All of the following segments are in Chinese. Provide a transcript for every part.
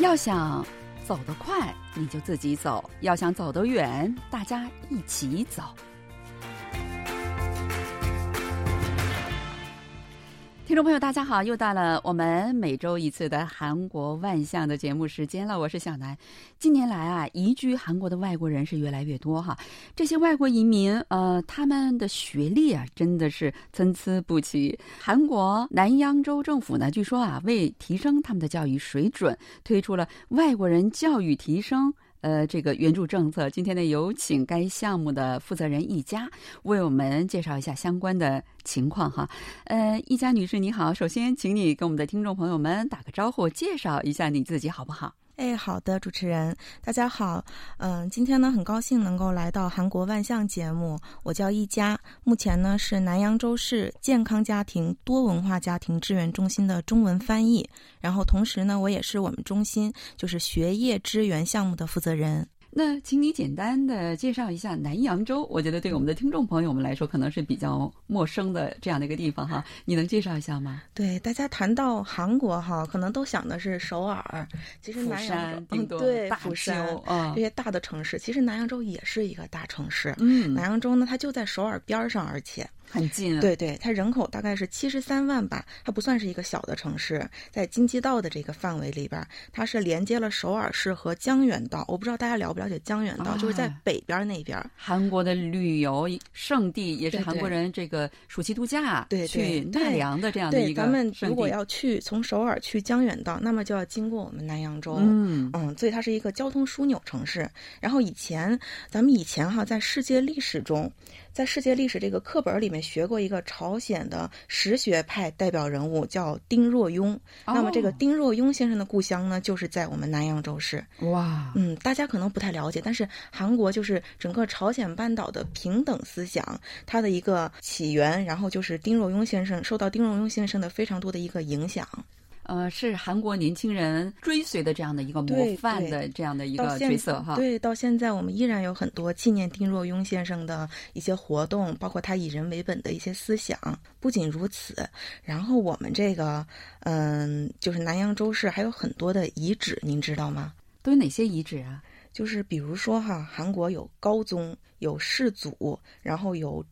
要想走得快，你就自己走；要想走得远，大家一起走。朋友，大家好！又到了我们每周一次的韩国万象的节目时间了。我是小南。近年来啊，移居韩国的外国人是越来越多哈。这些外国移民，呃，他们的学历啊，真的是参差不齐。韩国南央州政府呢，据说啊，为提升他们的教育水准，推出了外国人教育提升。呃，这个援助政策，今天呢，有请该项目的负责人一家为我们介绍一下相关的情况哈。呃，一家女士你好，首先请你跟我们的听众朋友们打个招呼，介绍一下你自己好不好？哎，好的，主持人，大家好。嗯，今天呢，很高兴能够来到韩国万象节目。我叫一佳，目前呢是南阳州市健康家庭多文化家庭支援中心的中文翻译。然后同时呢，我也是我们中心就是学业支援项目的负责人。那请你简单的介绍一下南扬州，我觉得对我们的听众朋友们来说可能是比较陌生的这样的一个地方哈，你能介绍一下吗？对，大家谈到韩国哈，可能都想的是首尔，其实南扬州对釜山啊这些大的城市，其实南扬州也是一个大城市。嗯，南扬州呢，它就在首尔边上，而且。很近，对对，它人口大概是七十三万吧，它不算是一个小的城市，在京畿道的这个范围里边，它是连接了首尔市和江原道。我不知道大家了不了解江原道，就是在北边那边，韩国的旅游胜地，也是韩国人这个暑期度假对去奈良的这样的一个咱们如果要去从首尔去江原道，那么就要经过我们南阳州，嗯嗯，所以它是一个交通枢纽城市。然后以前咱们以前哈在世界历史中。在世界历史这个课本里面学过一个朝鲜的实学派代表人物，叫丁若雍。那么这个丁若雍先生的故乡呢，就是在我们南阳州市。哇，嗯，大家可能不太了解，但是韩国就是整个朝鲜半岛的平等思想，它的一个起源，然后就是丁若雍先生受到丁若雍先生的非常多的一个影响。呃，是韩国年轻人追随的这样的一个模范的这样的一个角色哈。对，到现在我们依然有很多纪念丁若雍先生的一些活动，包括他以人为本的一些思想。不仅如此，然后我们这个，嗯，就是南阳州市还有很多的遗址，您知道吗？都有哪些遗址啊？就是比如说哈，韩国有高宗，有世祖，然后有。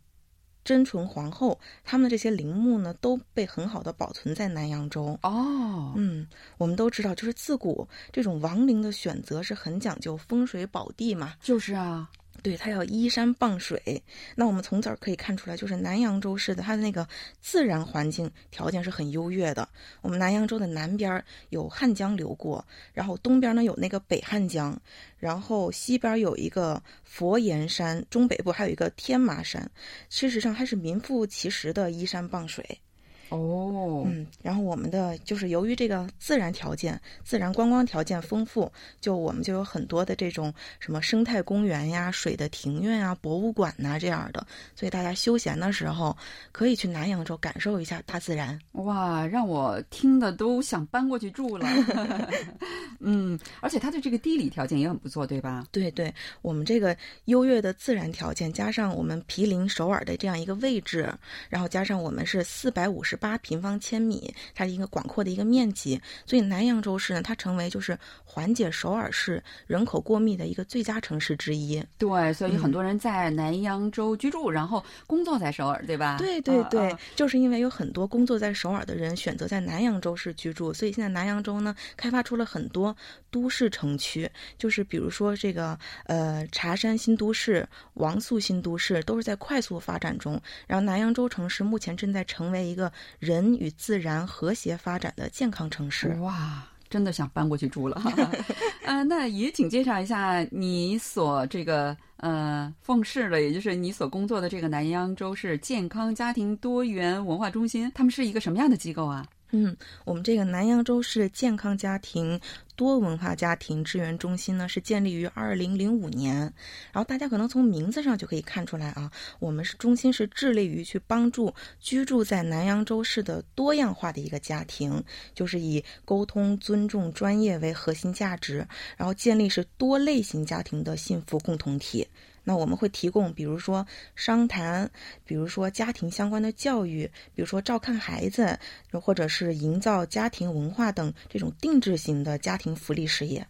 真纯皇后他们的这些陵墓呢，都被很好的保存在南阳州。哦，嗯，我们都知道，就是自古这种亡灵的选择是很讲究风水宝地嘛。就是啊。对，它要依山傍水。那我们从这儿可以看出来，就是南扬州市的它的那个自然环境条件是很优越的。我们南扬州的南边有汉江流过，然后东边呢有那个北汉江，然后西边有一个佛岩山，中北部还有一个天麻山。事实上，它是名副其实的依山傍水。哦，嗯，然后我们的就是由于这个自然条件、自然观光条件丰富，就我们就有很多的这种什么生态公园呀、水的庭院啊、博物馆呐这样的，所以大家休闲的时候可以去南扬州感受一下大自然。哇，让我听的都想搬过去住了。嗯，而且它的这个地理条件也很不错，对吧？对对，我们这个优越的自然条件，加上我们毗邻首尔的这样一个位置，然后加上我们是四百五十。八平方千米，它是一个广阔的一个面积，所以南阳州市呢，它成为就是缓解首尔市人口过密的一个最佳城市之一。对，所以很多人在南阳州居住，然后工作在首尔，对吧？对对对，就是因为有很多工作在首尔的人选择在南阳州市居住，所以现在南阳州呢，开发出了很多都市城区，就是比如说这个呃茶山新都市、王宿新都市，都是在快速发展中。然后南阳州城市目前正在成为一个。人与自然和谐发展的健康城市，哇，真的想搬过去住了。呃，那也请介绍一下你所这个呃奉事的，也就是你所工作的这个南扬州市健康家庭多元文化中心，他们是一个什么样的机构啊？嗯，我们这个南阳州市健康家庭多文化家庭支援中心呢，是建立于二零零五年。然后大家可能从名字上就可以看出来啊，我们是中心是致力于去帮助居住在南阳州市的多样化的一个家庭，就是以沟通、尊重、专业为核心价值，然后建立是多类型家庭的幸福共同体。那我们会提供，比如说商谈，比如说家庭相关的教育，比如说照看孩子，或者是营造家庭文化等这种定制型的家庭。福利事业。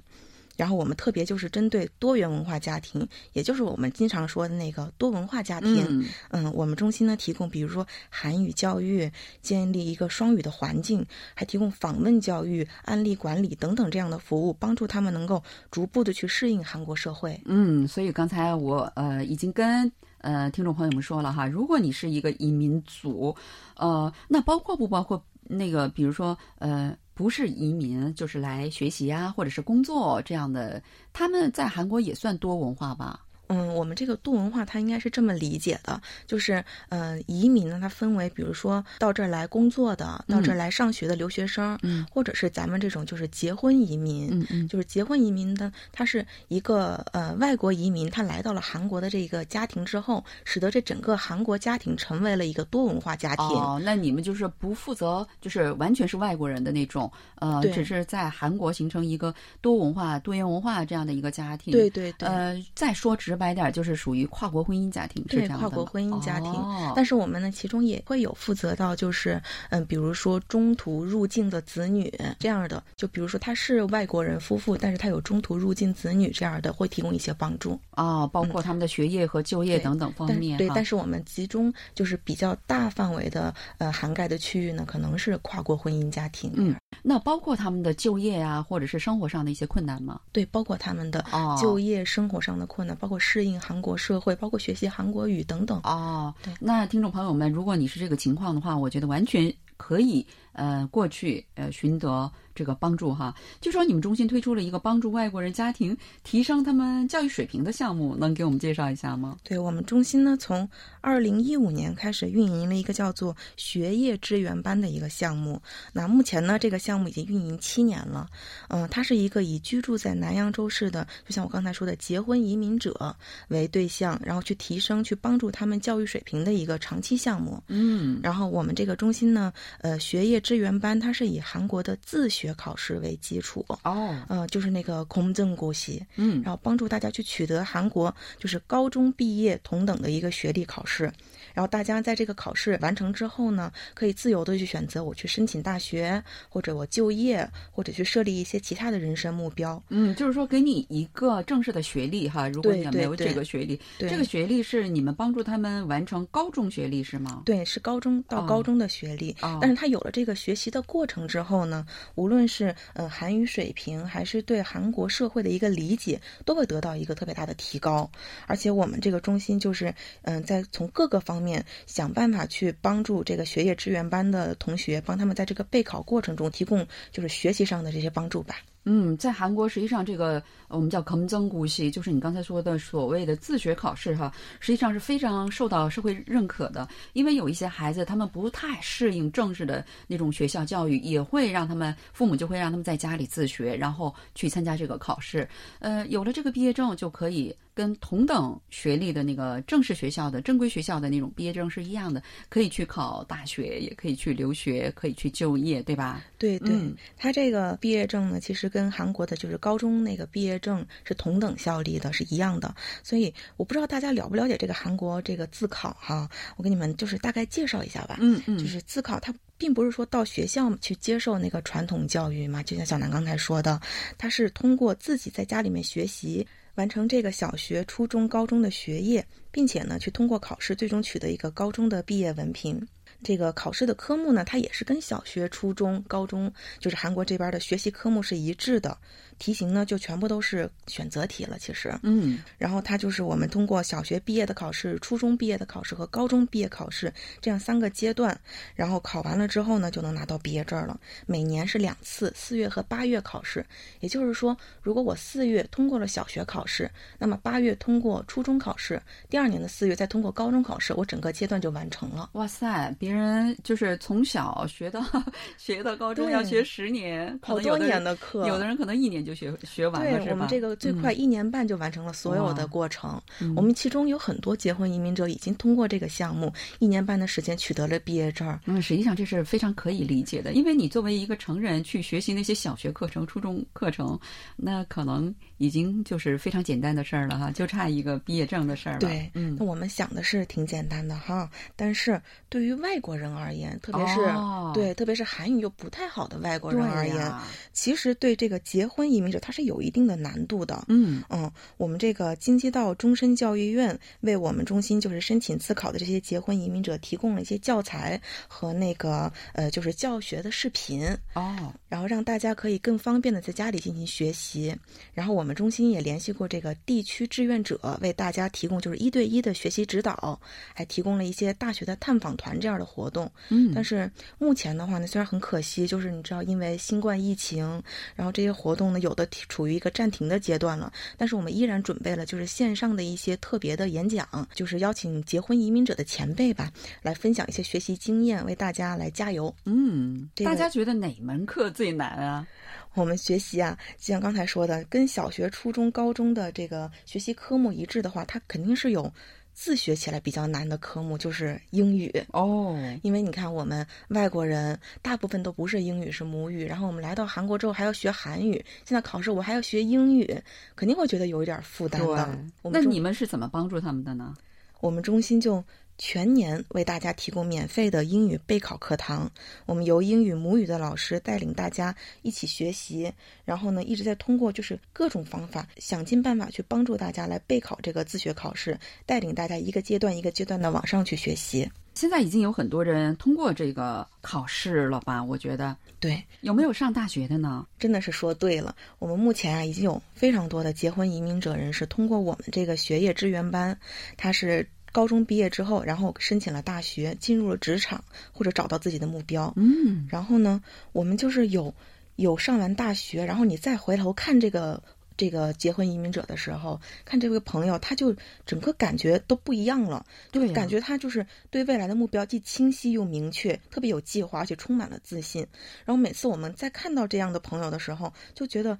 然后我们特别就是针对多元文化家庭，也就是我们经常说的那个多文化家庭。嗯嗯，我们中心呢提供，比如说韩语教育，建立一个双语的环境，还提供访问教育、案例管理等等这样的服务，帮助他们能够逐步的去适应韩国社会。嗯，所以刚才我呃已经跟呃听众朋友们说了哈，如果你是一个移民族，呃，那包括不包括那个，比如说呃。不是移民，就是来学习啊，或者是工作这样的，他们在韩国也算多文化吧。嗯，我们这个多文化，它应该是这么理解的，就是呃，移民呢，它分为，比如说到这儿来工作的，到这儿来上学的留学生，嗯，或者是咱们这种就是结婚移民，嗯嗯，就是结婚移民的，他是一个呃外国移民，他来到了韩国的这个家庭之后，使得这整个韩国家庭成为了一个多文化家庭。哦，那你们就是不负责，就是完全是外国人的那种，呃，只是在韩国形成一个多文化、多元文化这样的一个家庭。对对对。呃，再说直。白点就是属于跨国婚姻家庭，对跨国婚姻家庭。但是我们呢，其中也会有负责到，就是嗯，比如说中途入境的子女这样的，就比如说他是外国人夫妇，但是他有中途入境子女这样的，会提供一些帮助啊，包括他们的学业和就业等等方面。对，但是我们集中就是比较大范围的呃涵盖的区域呢，可能是跨国婚姻家庭。嗯，那包括他们的就业啊，或者是生活上的一些困难吗？对，包括他们的就业、生活上的困难，包括。适应韩国社会，包括学习韩国语等等。哦，对，那听众朋友们，如果你是这个情况的话，我觉得完全可以呃过去呃寻得。这个帮助哈，据说你们中心推出了一个帮助外国人家庭提升他们教育水平的项目，能给我们介绍一下吗？对我们中心呢，从二零一五年开始运营了一个叫做学业支援班的一个项目。那目前呢，这个项目已经运营七年了。嗯，它是一个以居住在南扬州市的，就像我刚才说的结婚移民者为对象，然后去提升、去帮助他们教育水平的一个长期项目。嗯，然后我们这个中心呢，呃，学业支援班它是以韩国的自学。考试为基础哦，呃，就是那个空政国习，嗯，然后帮助大家去取得韩国就是高中毕业同等的一个学历考试，然后大家在这个考试完成之后呢，可以自由的去选择我去申请大学，或者我就业，或者去设立一些其他的人生目标。嗯，就是说给你一个正式的学历哈，如果你没有这个学历，这个学历是你们帮助他们完成高中学历是吗？对，是高中到高中的学历，但是他有了这个学习的过程之后呢，无论是呃韩语水平，还是对韩国社会的一个理解，都会得到一个特别大的提高。而且我们这个中心就是嗯，在从各个方面想办法去帮助这个学业支援班的同学，帮他们在这个备考过程中提供就是学习上的这些帮助吧。嗯，在韩国实际上，这个我们叫“坑增姑息”，就是你刚才说的所谓的自学考试，哈，实际上是非常受到社会认可的。因为有一些孩子，他们不太适应正式的那种学校教育，也会让他们父母就会让他们在家里自学，然后去参加这个考试。呃，有了这个毕业证就可以。跟同等学历的那个正式学校的正规学校的那种毕业证是一样的，可以去考大学，也可以去留学，可以去就业，对吧？对对，他这个毕业证呢，其实跟韩国的就是高中那个毕业证是同等效力的，是一样的。所以我不知道大家了不了解这个韩国这个自考哈，我给你们就是大概介绍一下吧。嗯嗯，就是自考，它并不是说到学校去接受那个传统教育嘛，就像小南刚才说的，他是通过自己在家里面学习。完成这个小学、初中、高中的学业，并且呢，去通过考试，最终取得一个高中的毕业文凭。这个考试的科目呢，它也是跟小学、初中、高中，就是韩国这边的学习科目是一致的。题型呢，就全部都是选择题了。其实，嗯，然后它就是我们通过小学毕业的考试、初中毕业的考试和高中毕业考试这样三个阶段，然后考完了之后呢，就能拿到毕业证了。每年是两次，四月和八月考试。也就是说，如果我四月通过了小学考试，那么八月通过初中考试，第二年的四月再通过高中考试，我整个阶段就完成了。哇塞，别人就是从小学到 学到高中要学十年，好多年的课，有的人可能一年。就学学完了，对我们这个最快一年半就完成了所有的过程。我们其中有很多结婚移民者已经通过这个项目，一年半的时间取得了毕业证。嗯，实际上这是非常可以理解的，因为你作为一个成人去学习那些小学课程、初中课程，那可能已经就是非常简单的事儿了哈，就差一个毕业证的事儿了。对，嗯，那我们想的是挺简单的哈，但是对于外外国人而言，特别是、哦。对，特别是韩语又不太好的外国人而言，呀其实对这个结婚移民者，他是有一定的难度的。嗯。嗯，我们这个京畿道终身教育院为我们中心就是申请自考的这些结婚移民者提供了一些教材和那个呃就是教学的视频，哦。然后让大家可以更方便的在家里进行学习。然后我们中心也联系过这个地区志愿者，为大家提供就是一对一的学习指导，还提供了一些大学的探访团这样的活动。嗯，但是目前的话呢，虽然很可惜，就是你知道，因为新冠疫情，然后这些活动呢，有的处于一个暂停的阶段了。但是我们依然准备了就是线上的一些特别的演讲，就是邀请结婚移民者的前辈吧，来分享一些学习经验，为大家来加油。嗯，这个大家觉得哪门课最难啊？我们学习啊，就像刚才说的，跟小学、初中、高中的这个学习科目一致的话，它肯定是有自学起来比较难的科目，就是英语。哦，因为你看，我们外国人大部分都不是英语是母语，然后我们来到韩国之后还要学韩语，现在考试我还要学英语，肯定会觉得有一点负担的。那你们是怎么帮助他们的呢？我们中心就全年为大家提供免费的英语备考课堂，我们由英语母语的老师带领大家一起学习，然后呢一直在通过就是各种方法，想尽办法去帮助大家来备考这个自学考试，带领大家一个阶段一个阶段的往上去学习。现在已经有很多人通过这个考试了吧？我觉得对，有没有上大学的呢？真的是说对了。我们目前啊，已经有非常多的结婚移民者人士通过我们这个学业支援班，他是高中毕业之后，然后申请了大学，进入了职场或者找到自己的目标。嗯，然后呢，我们就是有有上完大学，然后你再回头看这个。这个结婚移民者的时候，看这位朋友，他就整个感觉都不一样了，对呀感觉他就是对未来的目标既清晰又明确，特别有计划，而且充满了自信。然后每次我们在看到这样的朋友的时候，就觉得，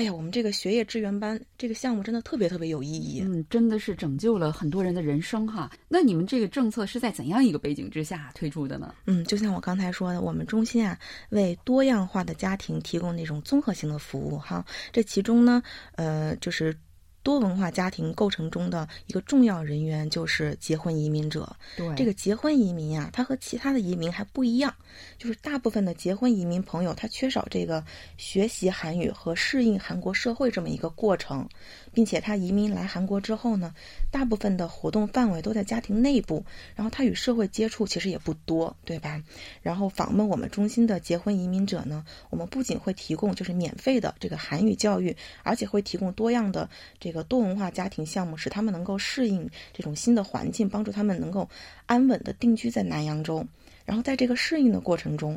哎呀，我们这个学业支援班这个项目真的特别特别有意义。嗯，真的是拯救了很多人的人生哈。那你们这个政策是在怎样一个背景之下推出的呢？嗯，就像我刚才说的，我们中心啊，为多样化的家庭提供那种综合性的服务哈。这其中呢，呃，就是多文化家庭构成中的一个重要人员就是结婚移民者。对这个结婚移民呀、它和其他的移民还不一样，就是大部分的结婚移民朋友，他缺少这个学习韩语和适应韩国社会这么一个过程，并且他移民来韩国之后呢，大部分的活动范围都在家庭内部，然后他与社会接触其实也不多，对吧？然后访问我们中心的结婚移民者呢，我们不仅会提供就是免费的这个韩语教育，而且会提供多样的这这个多文化家庭项目，使他们能够适应这种新的环境，帮助他们能够安稳的定居在南洋州。然后在这个适应的过程中，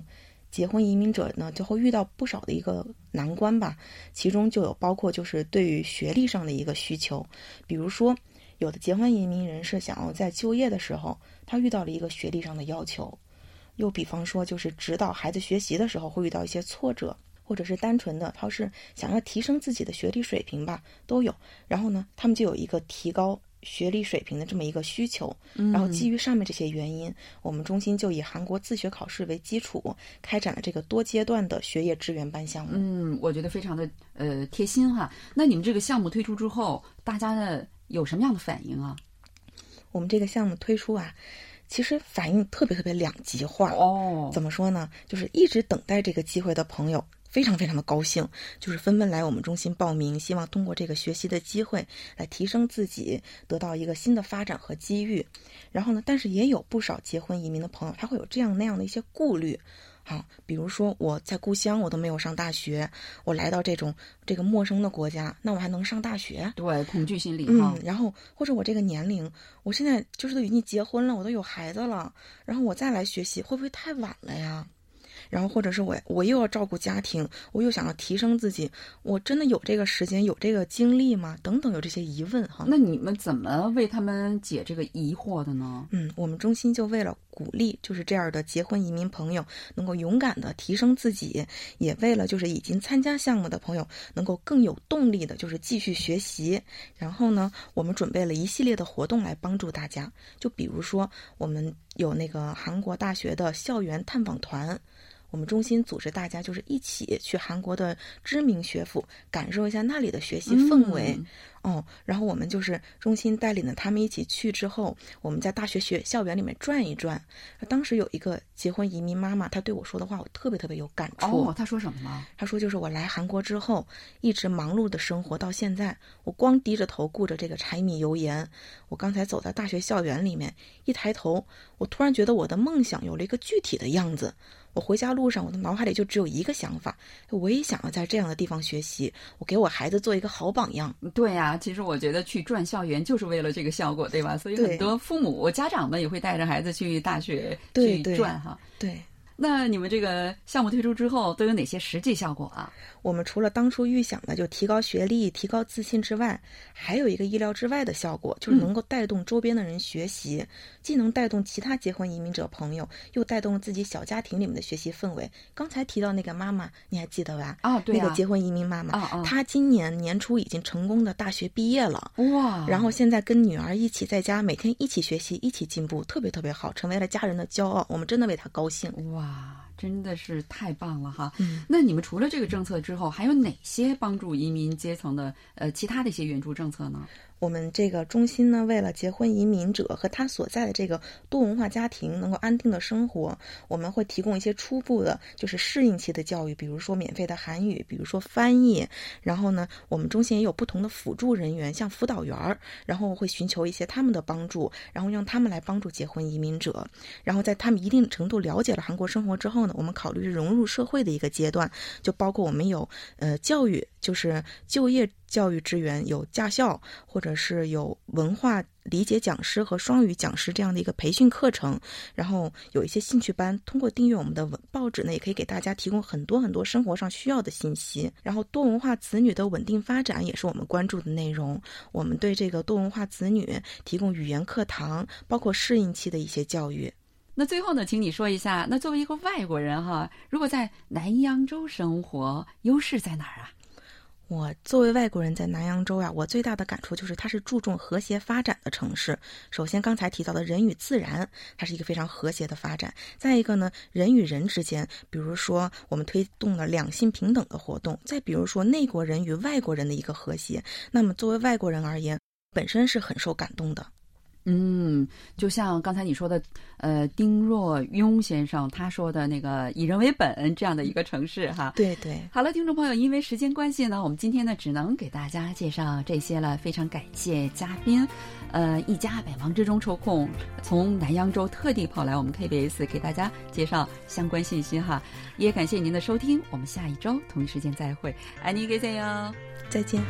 结婚移民者呢就会遇到不少的一个难关吧，其中就有包括就是对于学历上的一个需求，比如说有的结婚移民人士想要在就业的时候，他遇到了一个学历上的要求，又比方说就是指导孩子学习的时候会遇到一些挫折。或者是单纯的，他是想要提升自己的学历水平吧，都有。然后呢，他们就有一个提高学历水平的这么一个需求。然后基于上面这些原因，我们中心就以韩国自学考试为基础，开展了这个多阶段的学业支援班项目。嗯，我觉得非常的呃贴心哈。那你们这个项目推出之后，大家呢有什么样的反应啊？我们这个项目推出啊，其实反应特别特别两极化。哦，怎么说呢？就是一直等待这个机会的朋友，非常非常的高兴，就是纷纷来我们中心报名，希望通过这个学习的机会来提升自己，得到一个新的发展和机遇。然后呢，但是也有不少结婚移民的朋友，他会有这样那样的一些顾虑。啊，比如说我在故乡我都没有上大学，我来到这种这个陌生的国家，那我还能上大学？对，恐惧心理哈嗯，。然后或者我这个年龄，我现在就是都已经结婚了，我都有孩子了，然后我再来学习，会不会太晚了呀？然后或者是我我又要照顾家庭，我又想要提升自己，我真的有这个时间有这个精力吗？等等，有这些疑问哈。那你们怎么为他们解这个疑惑的呢？嗯，我们中心就为了鼓励就是这样的结婚移民朋友能够勇敢的提升自己，也为了就是已经参加项目的朋友能够更有动力的，就是继续学习。然后呢，我们准备了一系列的活动来帮助大家，就比如说我们有那个韩国大学的校园探访团。我们中心组织大家就是一起去韩国的知名学府，感受一下那里的学习氛围。嗯哦，然后我们就是中心带领着他们一起去之后，我们在大学学校园里面转一转。当时有一个结婚移民妈妈，她对我说的话，我特别特别有感触。哦，她说什么呢？她说就是我来韩国之后，一直忙碌的生活到现在，我光低着头顾着这个柴米油盐。我刚才走在大学校园里面，一抬头，我突然觉得我的梦想有了一个具体的样子。我回家路上，我的脑海里就只有一个想法，我也想要在这样的地方学习，我给我孩子做一个好榜样。对呀，其实我觉得去转校园就是为了这个效果，对吧？所以很多父母、家长们也会带着孩子去大学去转哈。对。那你们这个项目推出之后都有哪些实际效果啊？我们除了当初预想的就提高学历、提高自信之外，还有一个意料之外的效果，就是能够带动周边的人学习，既能带动其他结婚移民者朋友，又带动了自己小家庭里面的学习氛围。刚才提到那个妈妈，你还记得吧？啊，对那个结婚移民妈妈，她今年年初已经成功的大学毕业了，哇！然后现在跟女儿一起在家，每天一起学习，一起进步，特别特别好，成为了家人的骄傲。我们真的为她高兴，哇！真的是太棒了哈！那你们除了这个政策之后，还有哪些帮助移民阶层的呃其他的一些援助政策呢？我们这个中心呢，为了结婚移民者和他所在的这个多文化家庭能够安定的生活，我们会提供一些初步的，就是适应期的教育，比如说免费的韩语，比如说翻译。然后呢，我们中心也有不同的辅助人员，像辅导员儿，然后会寻求一些他们的帮助，然后让他们来帮助结婚移民者。然后在他们一定程度了解了韩国生活之后呢，我们考虑融入社会的一个阶段，就包括我们有呃教育，就是就业。教育支援有驾校，或者是有文化理解讲师和双语讲师这样的一个培训课程，然后有一些兴趣班。通过订阅我们的文报纸呢，也可以给大家提供很多很多生活上需要的信息。然后多文化子女的稳定发展也是我们关注的内容。我们对这个多文化子女提供语言课堂，包括适应期的一些教育。那最后呢，请你说一下，那作为一个外国人哈，如果在南洋州生活，优势在哪儿啊？我作为外国人在南洋州呀，我最大的感触就是它是注重和谐发展的城市。首先，刚才提到的人与自然，它是一个非常和谐的发展。再一个呢，人与人之间，比如说我们推动了两性平等的活动。再比如说内国人与外国人的一个和谐，那么作为外国人而言，本身是很受感动的。嗯，就像刚才你说的，呃，丁若庸先生他说的那个以人为本这样的一个城市哈。对对。好了，听众朋友，因为时间关系呢，我们今天呢只能给大家介绍这些了。非常感谢嘉宾，呃，一家百忙之中抽空从南扬州特地跑来我们 KBS 给大家介绍相关信息哈。也感谢您的收听，我们下一周同一时间再会，爱你给加哟，再见。